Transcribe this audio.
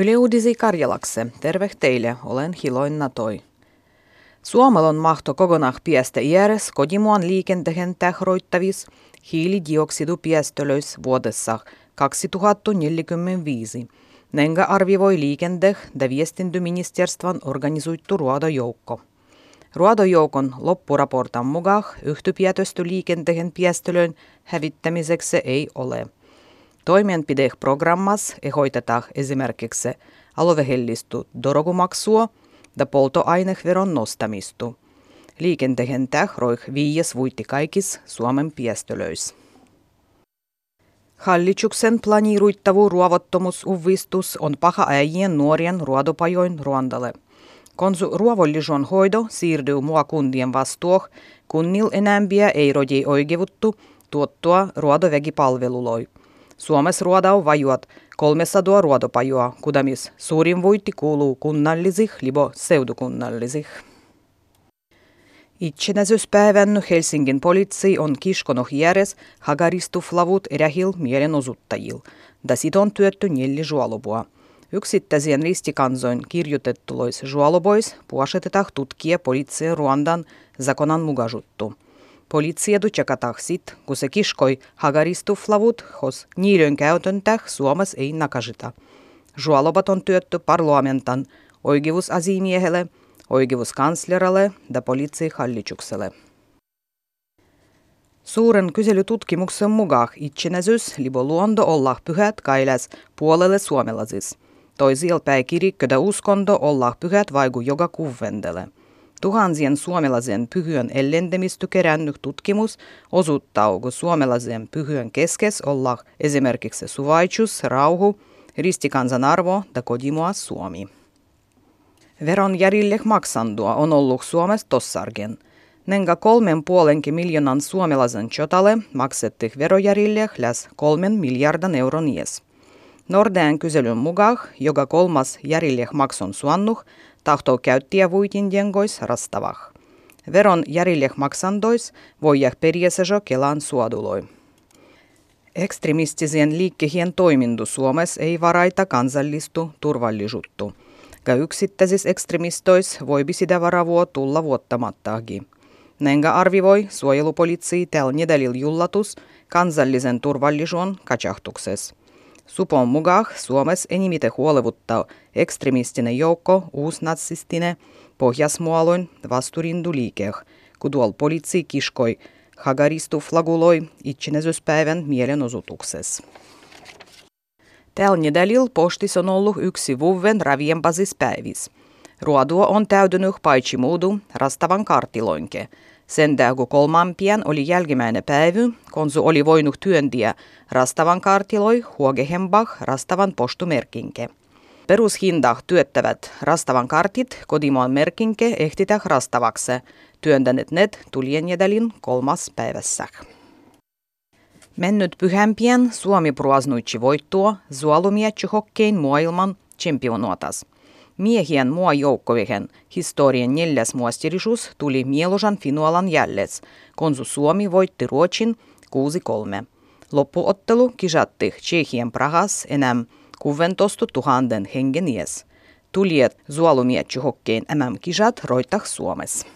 Yle Uudisi Karjalakse, terve teille, olen Hiloin Natoi. Suomalon mahto kokonaan piestä iäres kodimuan liikenteen tähroittavis hiilidioksidupiestölöis vuodessa 2045. Nenga arvivoi liikente ja viestintyministerstvan organisoitu ruodojoukko. Ruodojoukon loppuraportan mukaan yhtypietösty liikenteen piestölön hävittämiseksi ei ole. Toimenpideprogrammas ehdotetaan esimerkiksi aluehellistu dorogumaksua ja polttoaineveron nostamista. Liikenteen tähroih viies vuitti kaikis Suomen piestölöis. Hallituksen planiruittavu ruovottomuusuvistus on paha äijien nuorien ruodopajoin Ruandalle. Konsu ruovollison hoido siirtyy mua kundien vastuuh, kunnil enämpiä ei rodi oikeuttu tuottua ruodoväkipalveluloi. Suomessa ruodau vajuat 300 ruodopajua, kudamis suurin voitti kuuluu kunnallisih libo seudukunnallisih. Itsenäisyyspäivän Helsingin poliisi on kiskonut järjes hagaristuflavut erähil mielenosoittajil, da sit on työtty neljä juolubua. Yksittäisien ristikansoin kirjoitettulois juolubois puasetetaan tutkia poliittisen Ruandan zakonan mukaisuttu. Poliisia czekatah sit, kun se kiskoi hagaristuflavut, hos niiden käytöntäh Suomessa ei nakasita. Juolobat on työtty parlamentan oikeusasimiehelle, oikeuskanslerille ja poliisihallitukselle. Suuren kyselytutkimuksen mukaan itsenäisyys libo luonto olla pyhät kailas puolelle suomalaisis. Toisilla päin kirikködä uskonto olla pyhät vaiku joka kuvendele. Tuhansien suomalaisen pyhyen ellentämistä kerännyt tutkimus osoittaa, kun suomalaisen pyhyen keskes olla esimerkiksi suvaitsus, rauhu, ristikansan arvo ja kodimoa Suomi. Veron järjille maksandua on ollut Suomessa tossargen. Nenga kolmen puolenkin miljoonan suomalaisen chotalle maksetti verojärjille läs kolmen miljardan euron ies. Nordeen kyselyn mukaan joka kolmas järjille makson suannuh tahtoo käyttiä vuitin jengois rastavah. Veron järjille maksandois voi jää periäsä Kelan suoduloi. Ekstremistisien liikkehien toimintu Suomessa ei varaita kansallistu turvallisuuttu. Ka yksittäisis ekstremistois voi sitä varavuo tulla vuottamattaagi. Nenga arvivoi suojelupolitsii tällä nedälil jullatus kansallisen turvallisuuden katsahtuksessa. Supon mukaan Suomessa enimite huolevuttaa ekstremistinen joukko uusnatsistinen pohjasmualoin vasturinduliikeh, kun tuolla poliitsi kiskoi hagaristu flaguloi itsenäisyyspäivän mielenosoituksessa. Tällä nedälil postis on ollut yksi vuoden raviempasispäivis. Ruodua on täytynyt paitsi muudu rastavan kartiloinke – sen kun kolmampien oli jälkimmäinen päivä, konsu oli voinut työntiä rastavan kartiloi huogehembah rastavan postumerkinke. Perushinta työttävät rastavan kartit kodimaan merkinke ehtitä rastavaksi. Työntäneet net tulien jädälin kolmas päivässä. Mennyt pyhämpien Suomi pruasnuitsi voittua zualumietsi maailman championuotas – Miehien mua joukkoihin historian neljäs muastirisuus tuli mieluisan Finualan jälles, konsu Suomi voitti Ruotsin 6-3. Loppuottelu kisatti Tsehien Prahas enää 16 000 hengen ies. Tuliet zualumietsi hokkeen MM-kisat roitah Suomessa.